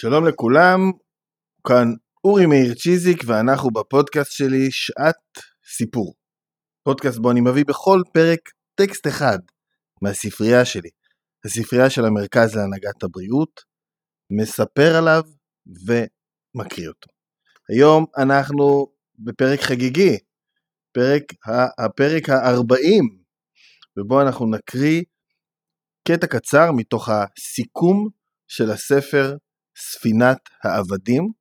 שלום לכולם, כאן אורי מאיר צ'יזיק ואנחנו בפודקאסט שלי שעת סיפור. פודקאסט בו אני מביא בכל פרק טקסט אחד מהספרייה שלי, הספרייה של המרכז להנהגת הבריאות, מספר עליו ומקריא אותו. היום אנחנו בפרק חגיגי, פרק, הפרק ה-40, ובו אנחנו נקריא קטע קצר מתוך הסיכום של הספר ספינת העבדים.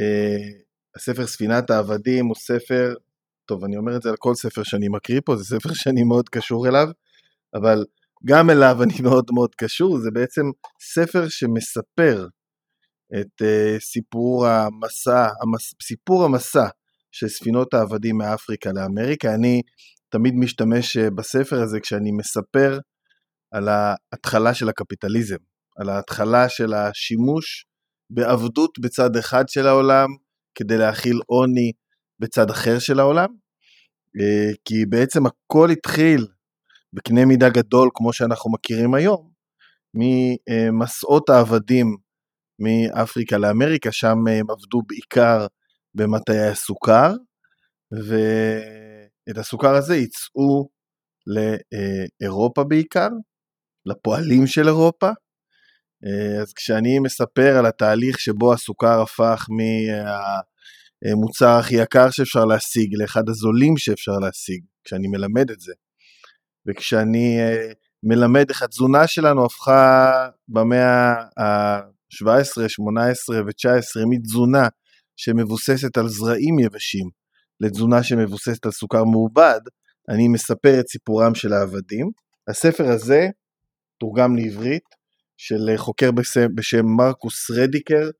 Uh, הספר ספינת העבדים הוא ספר, טוב אני אומר את זה על כל ספר שאני מקריא פה, זה ספר שאני מאוד קשור אליו, אבל גם אליו אני מאוד מאוד קשור, זה בעצם ספר שמספר את uh, סיפור המסע, המס, סיפור המסע של ספינות העבדים מאפריקה לאמריקה. אני תמיד משתמש אה, בספר הזה כשאני מספר על ההתחלה של הקפיטליזם, על ההתחלה של השימוש בעבדות בצד אחד של העולם כדי להכיל עוני בצד אחר של העולם, אה, כי בעצם הכל התחיל בקנה מידה גדול כמו שאנחנו מכירים היום, ממסעות העבדים מאפריקה לאמריקה, שם הם עבדו בעיקר במטעי הסוכר, ואת הסוכר הזה ייצאו לאירופה בעיקר, לפועלים של אירופה. אה, אז כשאני מספר על התהליך שבו הסוכר הפך מהמוצר הכי יקר שאפשר להשיג לאחד הזולים שאפשר להשיג, כשאני מלמד את זה, וכשאני אה, מלמד איך התזונה שלנו הפכה במאה ה-17, 18 ו-19 מתזונה שמבוססת על זרעים יבשים לתזונה שמבוססת על סוכר מעובד, אני מספר את סיפורם של העבדים. הספר הזה תורגם לעברית, של חוקר בשם מרקוס רדיקר,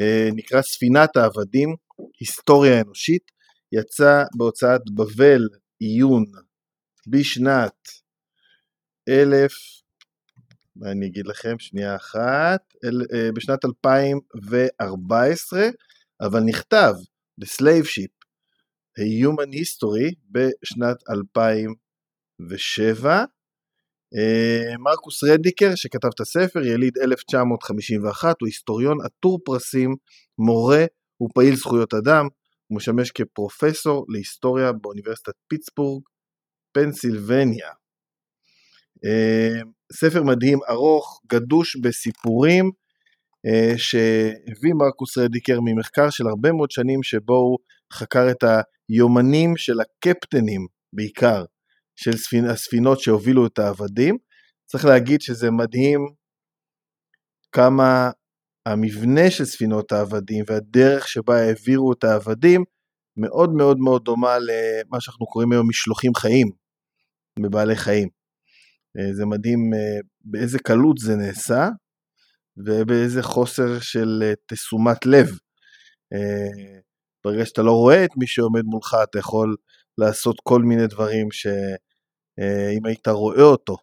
אה, נקרא ספינת העבדים, היסטוריה אנושית, יצא בהוצאת בבל עיון בשנת אלף, מה אני אגיד לכם, שנייה אחת, אל, אה, בשנת 2014, אבל נכתב The Slave Ship, A Human History, בשנת 2007, אה, מרקוס רדיקר שכתב את הספר, יליד 1951, הוא היסטוריון עטור פרסים, מורה ופעיל זכויות אדם, הוא משמש כפרופסור להיסטוריה באוניברסיטת פיטסבורג, פנסילבניה. אה, ספר מדהים ארוך, גדוש בסיפורים, אה, שהביא מרקוס רדיקר ממחקר של הרבה מאוד שנים שבו הוא חקר את היומנים של הקפטנים בעיקר של ספינ... הספינות שהובילו את העבדים. צריך להגיד שזה מדהים כמה המבנה של ספינות העבדים והדרך שבה העבירו את העבדים מאוד מאוד מאוד דומה למה שאנחנו קוראים היום משלוחים חיים בבעלי חיים. אה, זה מדהים אה, באיזה קלות זה נעשה ובאיזה חוסר של אה, תשומת לב. ברגע שאתה לא רואה את מי שעומד מולך אתה יכול לעשות כל מיני דברים ש... אה, היית רואה אותו,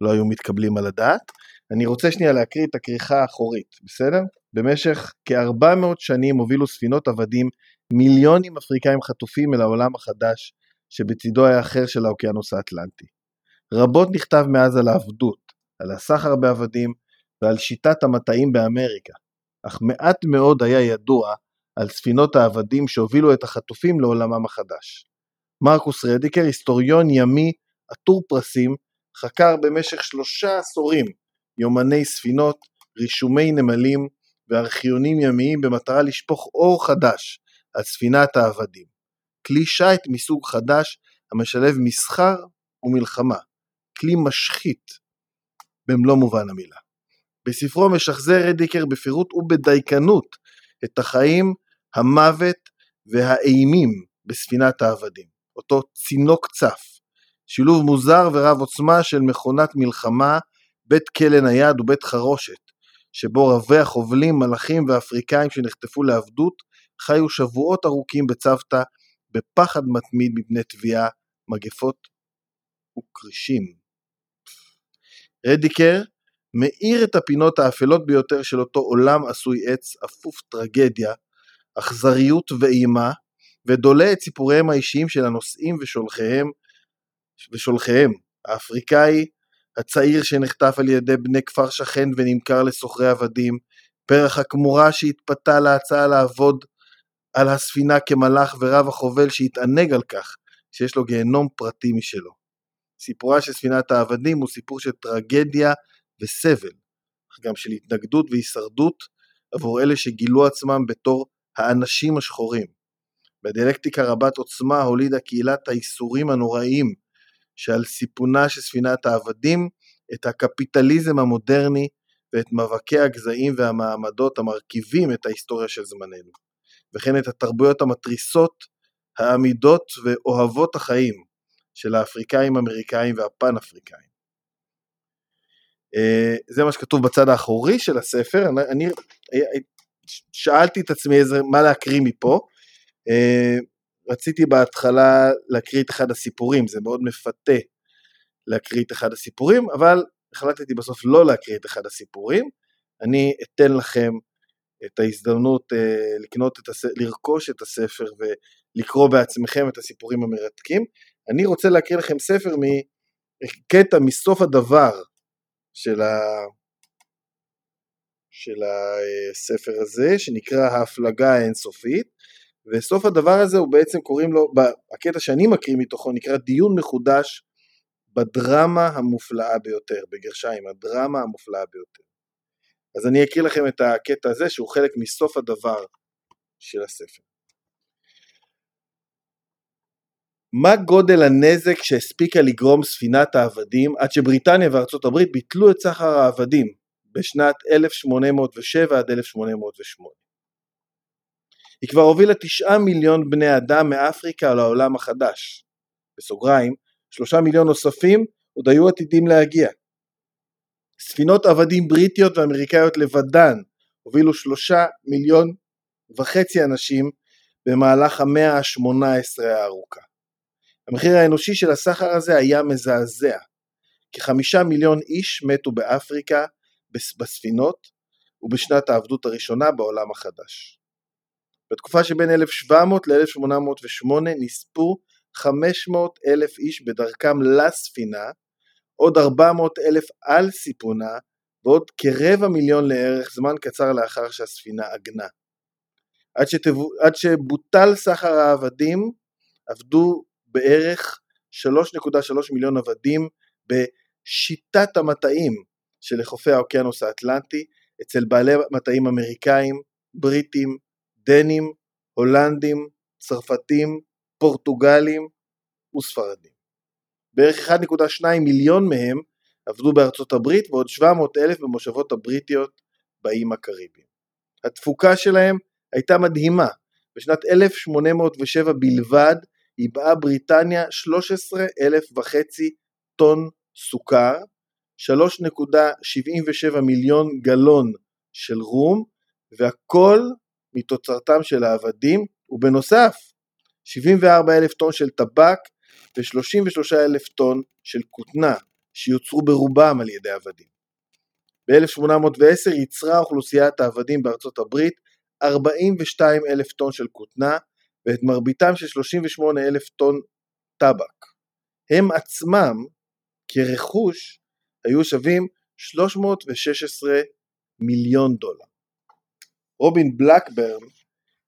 לא היו מתקבלים על הדעת. אני רוצה שנייה להקריא את הכריכה האחורית, בסדר? במשך כ-400 שנים הובילו ספינות עבדים מיליונים אפריקאים חטופים אל העולם החדש שבצידו האחר של האוקיינוס האטלנטי. רבות נכתב מאז על העבדות, על הסחר בעבדים ועל שיטת המטעים באמריקה, אך מעט מאוד היה ידוע על ספינות העבדים שהובילו את החטופים לעולמם החדש. מרקוס רדיקר, היסטוריון ימי עטור פרסים, חקר במשך שלושה עשורים יומני ספינות, רישומי נמלים וארכיונים ימיים במטרה לשפוך אור חדש על ספינת העבדים. כלי שיט מסוג חדש המשלב מסחר ומלחמה. כלי משחית במלוא מובן המילה. בספרו משחזר רדיקר בפירוט ובדייקנות את החיים, המוות והאימים בספינת העבדים, אותו צינוק צף, שילוב מוזר ורב עוצמה של מכונת מלחמה, בית כלא נייד ובית חרושת, שבו רבי החובלים, מלאכים ואפריקאים שנחטפו לעבדות, חיו שבועות ארוכים בצוותא, בפחד מתמיד מפני תביעה, מגפות וכרישים. רדיקר מאיר את הפינות האפלות ביותר של אותו עולם עשוי עץ, אפוף טרגדיה, אכזריות ואימה, ודולה את סיפוריהם האישיים של הנוסעים ושולחיהם ושולחיהם, האפריקאי הצעיר שנחטף על ידי בני כפר שכן ונמכר לסוחרי עבדים, פרח הכמורה שהתפתה להצעה לעבוד על הספינה כמלאך ורב החובל שהתענג על כך שיש לו גיהנום פרטי משלו. סיפורה של ספינת העבדים הוא סיפור של טרגדיה וסבל, אך גם של התנגדות והישרדות עבור אלה שגילו עצמם בתור האנשים השחורים. בדיאלקטיקה רבת עוצמה הולידה קהילת האיסורים הנוראיים שעל סיפונה של ספינת העבדים את הקפיטליזם המודרני ואת מאבקי הגזעים והמעמדות המרכיבים את ההיסטוריה של זמננו, וכן את התרבויות המתריסות, העמידות ואוהבות החיים של האפריקאים, האמריקאים והפן אפריקאים. אה, זה מה שכתוב בצד האחורי של הספר, אני, אני שאלתי את עצמי איזה, מה להקריא מפה, אה, רציתי בהתחלה להקריא את אחד הסיפורים, זה מאוד מפתה להקריא את אחד הסיפורים, אבל החלטתי בסוף לא להקריא את אחד הסיפורים, אני אתן לכם את ההזדמנות אה, לקנות את הספר, לרכוש את הספר ולקרוא בעצמכם את הסיפורים המרתקים. אני רוצה להקריא לכם ספר מקטע מסוף הדבר של, ה... של הספר הזה, שנקרא ההפלגה האינסופית, וסוף הדבר הזה הוא בעצם קוראים לו, הקטע שאני מקריא מתוכו נקרא דיון מחודש בדרמה המופלאה ביותר, בגרשיים, הדרמה המופלאה ביותר. אז אני אקריא לכם את הקטע הזה שהוא חלק מסוף הדבר של הספר. מה גודל הנזק שהספיקה לגרום ספינת העבדים עד שבריטניה וארצות הברית ביטלו את סחר העבדים בשנת 1807 עד 1808. היא כבר הובילה תשעה מיליון בני אדם מאפריקה לעולם החדש. בסוגריים, שלושה מיליון נוספים עוד היו עתידים להגיע. ספינות עבדים בריטיות ואמריקאיות לבדן הובילו שלושה מיליון וחצי אנשים במהלך המאה ה-18 הארוכה. המחיר האנושי של הסחר הזה היה מזעזע. כחמישה מיליון איש מתו באפריקה בספינות ובשנת העבדות הראשונה בעולם החדש. בתקופה שבין 1700 ל-1808 נספו 500 אלף איש בדרכם לספינה, עוד 400 אלף על סיפונה, ועוד כרבע מיליון לערך זמן קצר לאחר שהספינה עגנה. עד, שתבו, עד שבוטל סחר העבדים, עבדו בערך 3.3 מיליון עבדים בשיטת המטעים שלחופי האוקיינוס האטלנטי, אצל בעלי מטעים אמריקאים, בריטים, דנים, הולנדים, צרפתים, פורטוגלים וספרדים. בערך 1.2 מיליון מהם עבדו בארצות הברית ועוד 700 אלף במושבות הבריטיות באיים הקריביים. התפוקה שלהם הייתה מדהימה, בשנת 1807 בלבד איבאה בריטניה 13 אלף וחצי טון סוכר, 3.77 מיליון גלון של רום, והכל מתוצרתם של העבדים, ובנוסף 74 אלף טון של טבק ו-33 אלף טון של כותנה שיוצרו ברובם על ידי עבדים. ב-1810 ייצרה אוכלוסיית העבדים בארצות הברית 42 אלף טון של כותנה ואת מרביתם של 38 אלף טון טבק. הם עצמם כרכוש היו שווים 316 מיליון דולר. רובין בלקברן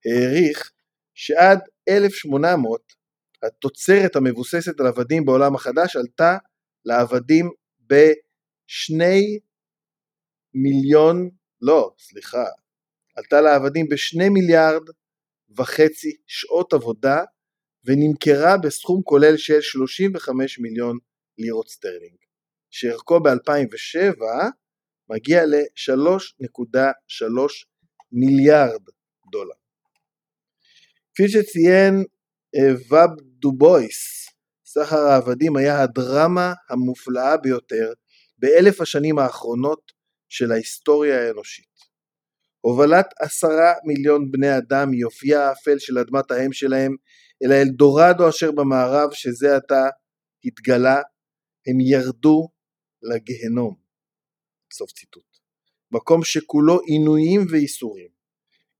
העריך שעד 1800 התוצרת המבוססת על עבדים בעולם החדש עלתה לעבדים בשני מיליון, לא, סליחה, עלתה לעבדים בשני מיליארד וחצי שעות עבודה ונמכרה בסכום כולל של 35 מיליון לירות סטרלינג, שערכו ב-2007 מגיע ל-3.3 מיליארד דולר. כפי שציין אה, ואב דובויס, סחר העבדים היה הדרמה המופלאה ביותר באלף השנים האחרונות של ההיסטוריה האנושית. הובלת עשרה מיליון בני אדם מיופייה האפל של אדמת האם שלהם אל האלדורדו אשר במערב שזה עתה התגלה, הם ירדו לגיהנום. סוף ציטוט. מקום שכולו עינויים ואיסורים.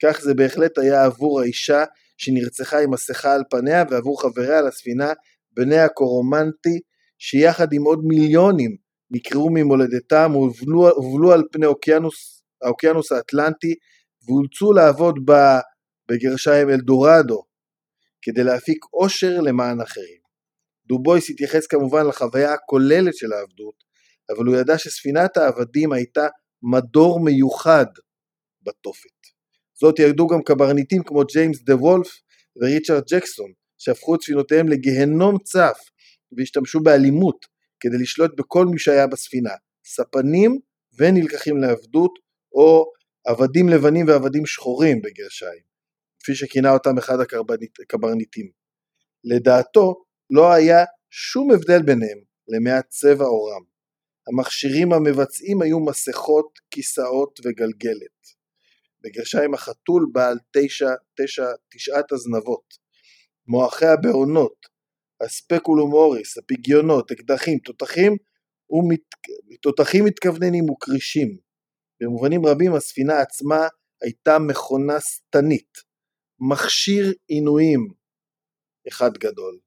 כך זה בהחלט היה עבור האישה שנרצחה עם מסכה על פניה ועבור חבריה לספינה בני הקורומנטי שיחד עם עוד מיליונים נקראו ממולדתם והובלו על פני אוקיינוס האוקיינוס האטלנטי ואולצו לעבוד ב... בגרשיים אלדורדו כדי להפיק עושר למען אחרים. דובויס התייחס כמובן לחוויה הכוללת של העבדות, אבל הוא ידע שספינת העבדים הייתה מדור מיוחד בתופת. זאת ידעו גם קברניטים כמו ג'יימס דה וולף וריצ'רד ג'קסון, שהפכו את ספינותיהם לגיהנום צף והשתמשו באלימות כדי לשלוט בכל מי שהיה בספינה, ספנים ונלקחים לעבדות או עבדים לבנים ועבדים שחורים בגרשיים, כפי שכינה אותם אחד הקברניטים. לדעתו לא היה שום הבדל ביניהם למעט צבע עורם. המכשירים המבצעים היו מסכות, כיסאות וגלגלת. בגרשיים החתול בעל תשע, תשע, תשעת הזנבות. מועכי הבעונות, הספקולום אוריס, הפגיונות, אקדחים, תותחים ומת... תותחים מתכווננים וכרישים. במובנים רבים הספינה עצמה הייתה מכונה שטנית, מכשיר עינויים אחד גדול.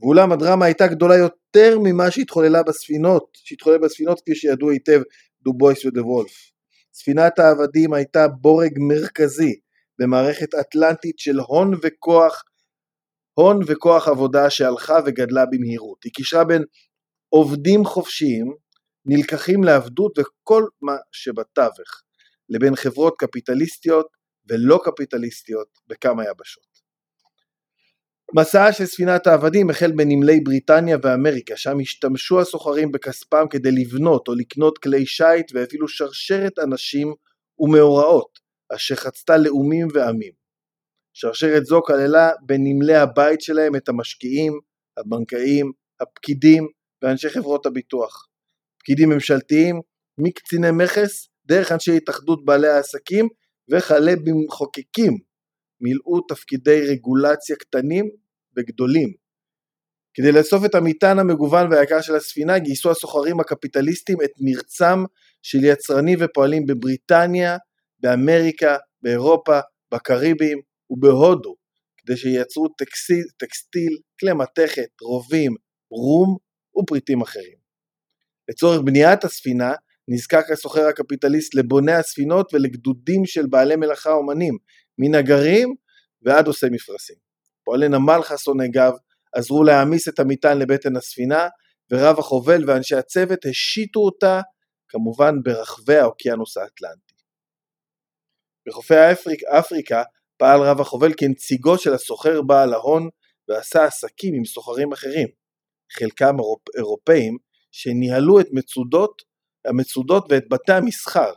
ואולם הדרמה הייתה גדולה יותר ממה שהתחוללה בספינות, שהתחולל בספינות כפי שידעו היטב דובויס ודה וולף. ספינת העבדים הייתה בורג מרכזי במערכת אטלנטית של הון וכוח הון וכוח עבודה שהלכה וגדלה במהירות. היא קישרה בין עובדים חופשיים, נלקחים לעבדות וכל מה שבתווך, לבין חברות קפיטליסטיות ולא קפיטליסטיות בכמה יבשות. מסעה של ספינת העבדים החל בנמלי בריטניה ואמריקה, שם השתמשו הסוחרים בכספם כדי לבנות או לקנות כלי שיט ואפילו שרשרת אנשים ומאורעות, אשר חצתה לאומים ועמים. שרשרת זו כללה בנמלי הבית שלהם את המשקיעים, הבנקאים, הפקידים ואנשי חברות הביטוח. פקידים ממשלתיים, מקציני מכס, דרך אנשי התאחדות בעלי העסקים וכלה במחוקקים מילאו תפקידי רגולציה קטנים וגדולים. כדי לאסוף את המטען המגוון והיקר של הספינה גייסו הסוחרים הקפיטליסטים את מרצם של יצרנים ופועלים בבריטניה, באמריקה, באירופה, בקריבים ובהודו, כדי שייצרו טקסטיל, טקסטיל, כלי מתכת, רובים, רום ופריטים אחרים. לצורך בניית הספינה נזקק הסוחר הקפיטליסט לבוני הספינות ולגדודים של בעלי מלאכה אומנים, מנגרים ועד עושי מפרשים. פועלי נמל חסוני גב עזרו להעמיס את המטען לבטן הספינה, ורב החובל ואנשי הצוות השיתו אותה כמובן ברחבי האוקיינוס האטלנטי. בחופי אפריק, אפריקה פעל רב החובל כנציגו של הסוחר בעל ההון ועשה עסקים עם סוחרים אחרים, חלקם אירופאים שניהלו את מצודות, המצודות ואת בתי המסחר,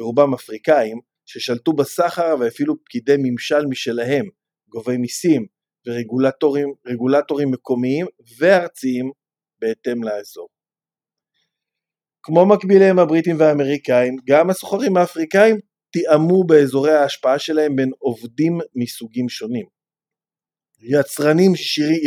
ורובם אפריקאים ששלטו בסחר ואפילו פקידי ממשל משלהם, גובי מיסים ורגולטורים מקומיים וארציים בהתאם לאזור. כמו מקביליהם הבריטים והאמריקאים, גם הסוחרים האפריקאים תיאמו באזורי ההשפעה שלהם בין עובדים מסוגים שונים. יצרנים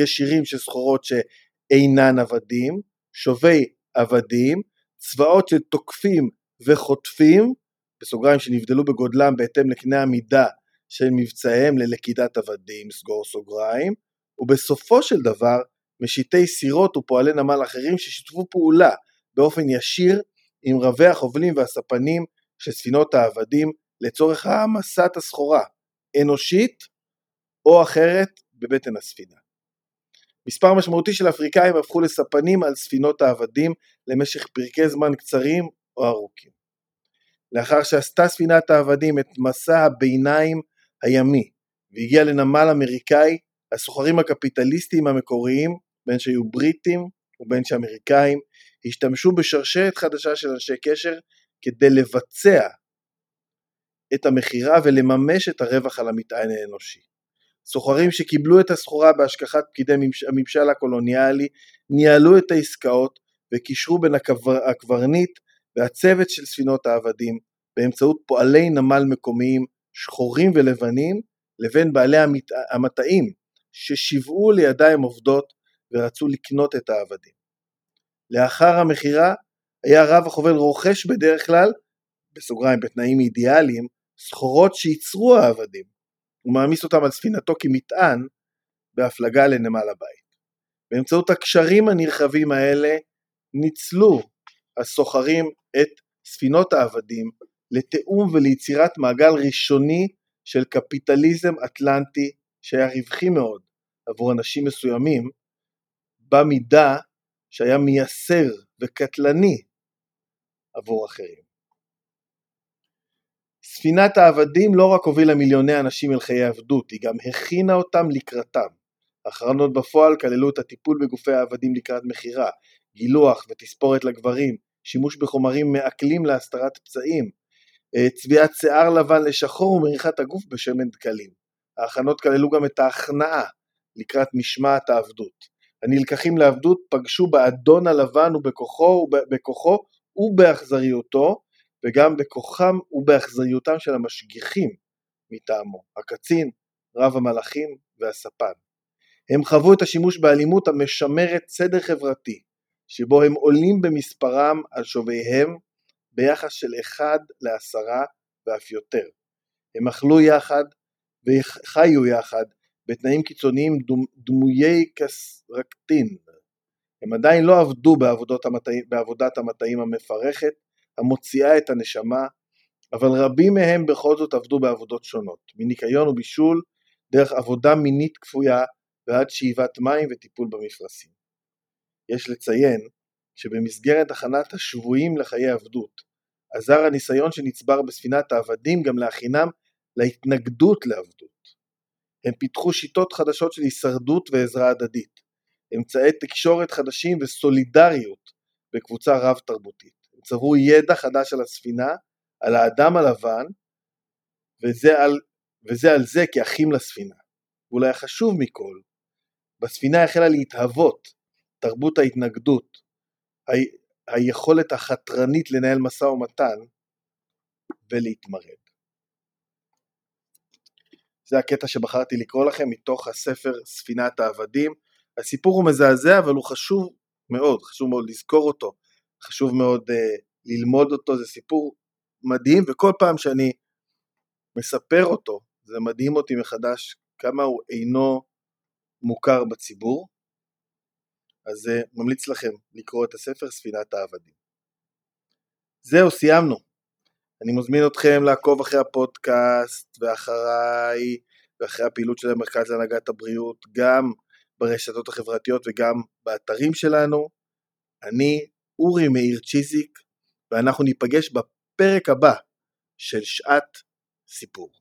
ישירים של סחורות שאינן עבדים, שובי עבדים, צבאות של תוקפים וחוטפים, בסוגריים שנבדלו בגודלם בהתאם לקנה המידה של מבצעיהם ללכידת עבדים, סגור סוגריים, ובסופו של דבר משיטי סירות ופועלי נמל אחרים ששיתפו פעולה באופן ישיר עם רבי החובלים והספנים של ספינות העבדים לצורך העמסת הסחורה, אנושית או אחרת, בבטן הספינה. מספר משמעותי של אפריקאים הפכו לספנים על ספינות העבדים למשך פרקי זמן קצרים או ארוכים. לאחר שעשתה ספינת העבדים את מסע הביניים הימי והגיעה לנמל אמריקאי, הסוחרים הקפיטליסטיים המקוריים, בין שהיו בריטים ובין שאמריקאים, השתמשו בשרשרת חדשה של אנשי קשר כדי לבצע את המכירה ולממש את הרווח על המטען האנושי. סוחרים שקיבלו את הסחורה בהשגחת פקידי הממשל הקולוניאלי ניהלו את העסקאות וקישרו בין הקבר, הקברניט והצוות של ספינות העבדים באמצעות פועלי נמל מקומיים שחורים ולבנים לבין בעלי המטעים ששיוועו לידיים עובדות ורצו לקנות את העבדים. לאחר המכירה היה רב החובל רוכש בדרך כלל, בסוגריים בתנאים אידיאליים, סחורות שייצרו העבדים, ומעמיס אותם על ספינתו כמטען בהפלגה לנמל הבית. באמצעות הקשרים הנרחבים האלה ניצלו הסוחרים את ספינות העבדים לתיאום וליצירת מעגל ראשוני של קפיטליזם אטלנטי שהיה רווחי מאוד עבור אנשים מסוימים, במידה שהיה מייסר וקטלני עבור אחרים. ספינת העבדים לא רק הובילה מיליוני אנשים אל חיי עבדות, היא גם הכינה אותם לקראתם. הכרנות בפועל כללו את הטיפול בגופי העבדים לקראת מכירה, גילוח ותספורת לגברים, שימוש בחומרים מעכלים להסתרת פצעים, אה, צביעת שיער לבן לשחור ומריחת הגוף בשמן דקלים. ההכנות כללו גם את ההכנעה לקראת משמעת העבדות. הנלקחים לעבדות פגשו באדון הלבן ובכוחו, ובכוחו ובאכזריותו, וגם בכוחם ובאכזריותם של המשגיחים מטעמו, הקצין, רב המלאכים והספן. הם חוו את השימוש באלימות המשמרת סדר חברתי, שבו הם עולים במספרם על שוביהם ביחס של אחד לעשרה ואף יותר. הם אכלו יחד וחיו יחד בתנאים קיצוניים דמויי קסרקטין. הם עדיין לא עבדו המטעים, בעבודת המטעים המפרכת המוציאה את הנשמה, אבל רבים מהם בכל זאת עבדו בעבודות שונות, מניקיון ובישול, דרך עבודה מינית כפויה ועד שאיבת מים וטיפול במפרשים. יש לציין שבמסגרת הכנת השבויים לחיי עבדות, עזר הניסיון שנצבר בספינת העבדים גם להכינם להתנגדות לעבדות. הם פיתחו שיטות חדשות של הישרדות ועזרה הדדית, אמצעי תקשורת חדשים וסולידריות בקבוצה רב תרבותית. הם צברו ידע חדש על הספינה, על האדם הלבן, וזה על, וזה על זה כאחים לספינה. ואולי החשוב מכל, בספינה החלה להתהוות תרבות ההתנגדות, ה- היכולת החתרנית לנהל משא ומתן ולהתמרד. זה הקטע שבחרתי לקרוא לכם מתוך הספר ספינת העבדים. הסיפור הוא מזעזע אבל הוא חשוב מאוד, חשוב מאוד לזכור אותו, חשוב מאוד uh, ללמוד אותו, זה סיפור מדהים וכל פעם שאני מספר אותו זה מדהים אותי מחדש כמה הוא אינו מוכר בציבור. אז uh, ממליץ לכם לקרוא את הספר ספינת העבדים. זהו, סיימנו. אני מזמין אתכם לעקוב אחרי הפודקאסט ואחריי ואחרי הפעילות של המרכז להנהגת הבריאות גם ברשתות החברתיות וגם באתרים שלנו. אני אורי מאיר צ'יזיק ואנחנו ניפגש בפרק הבא של שעת סיפור.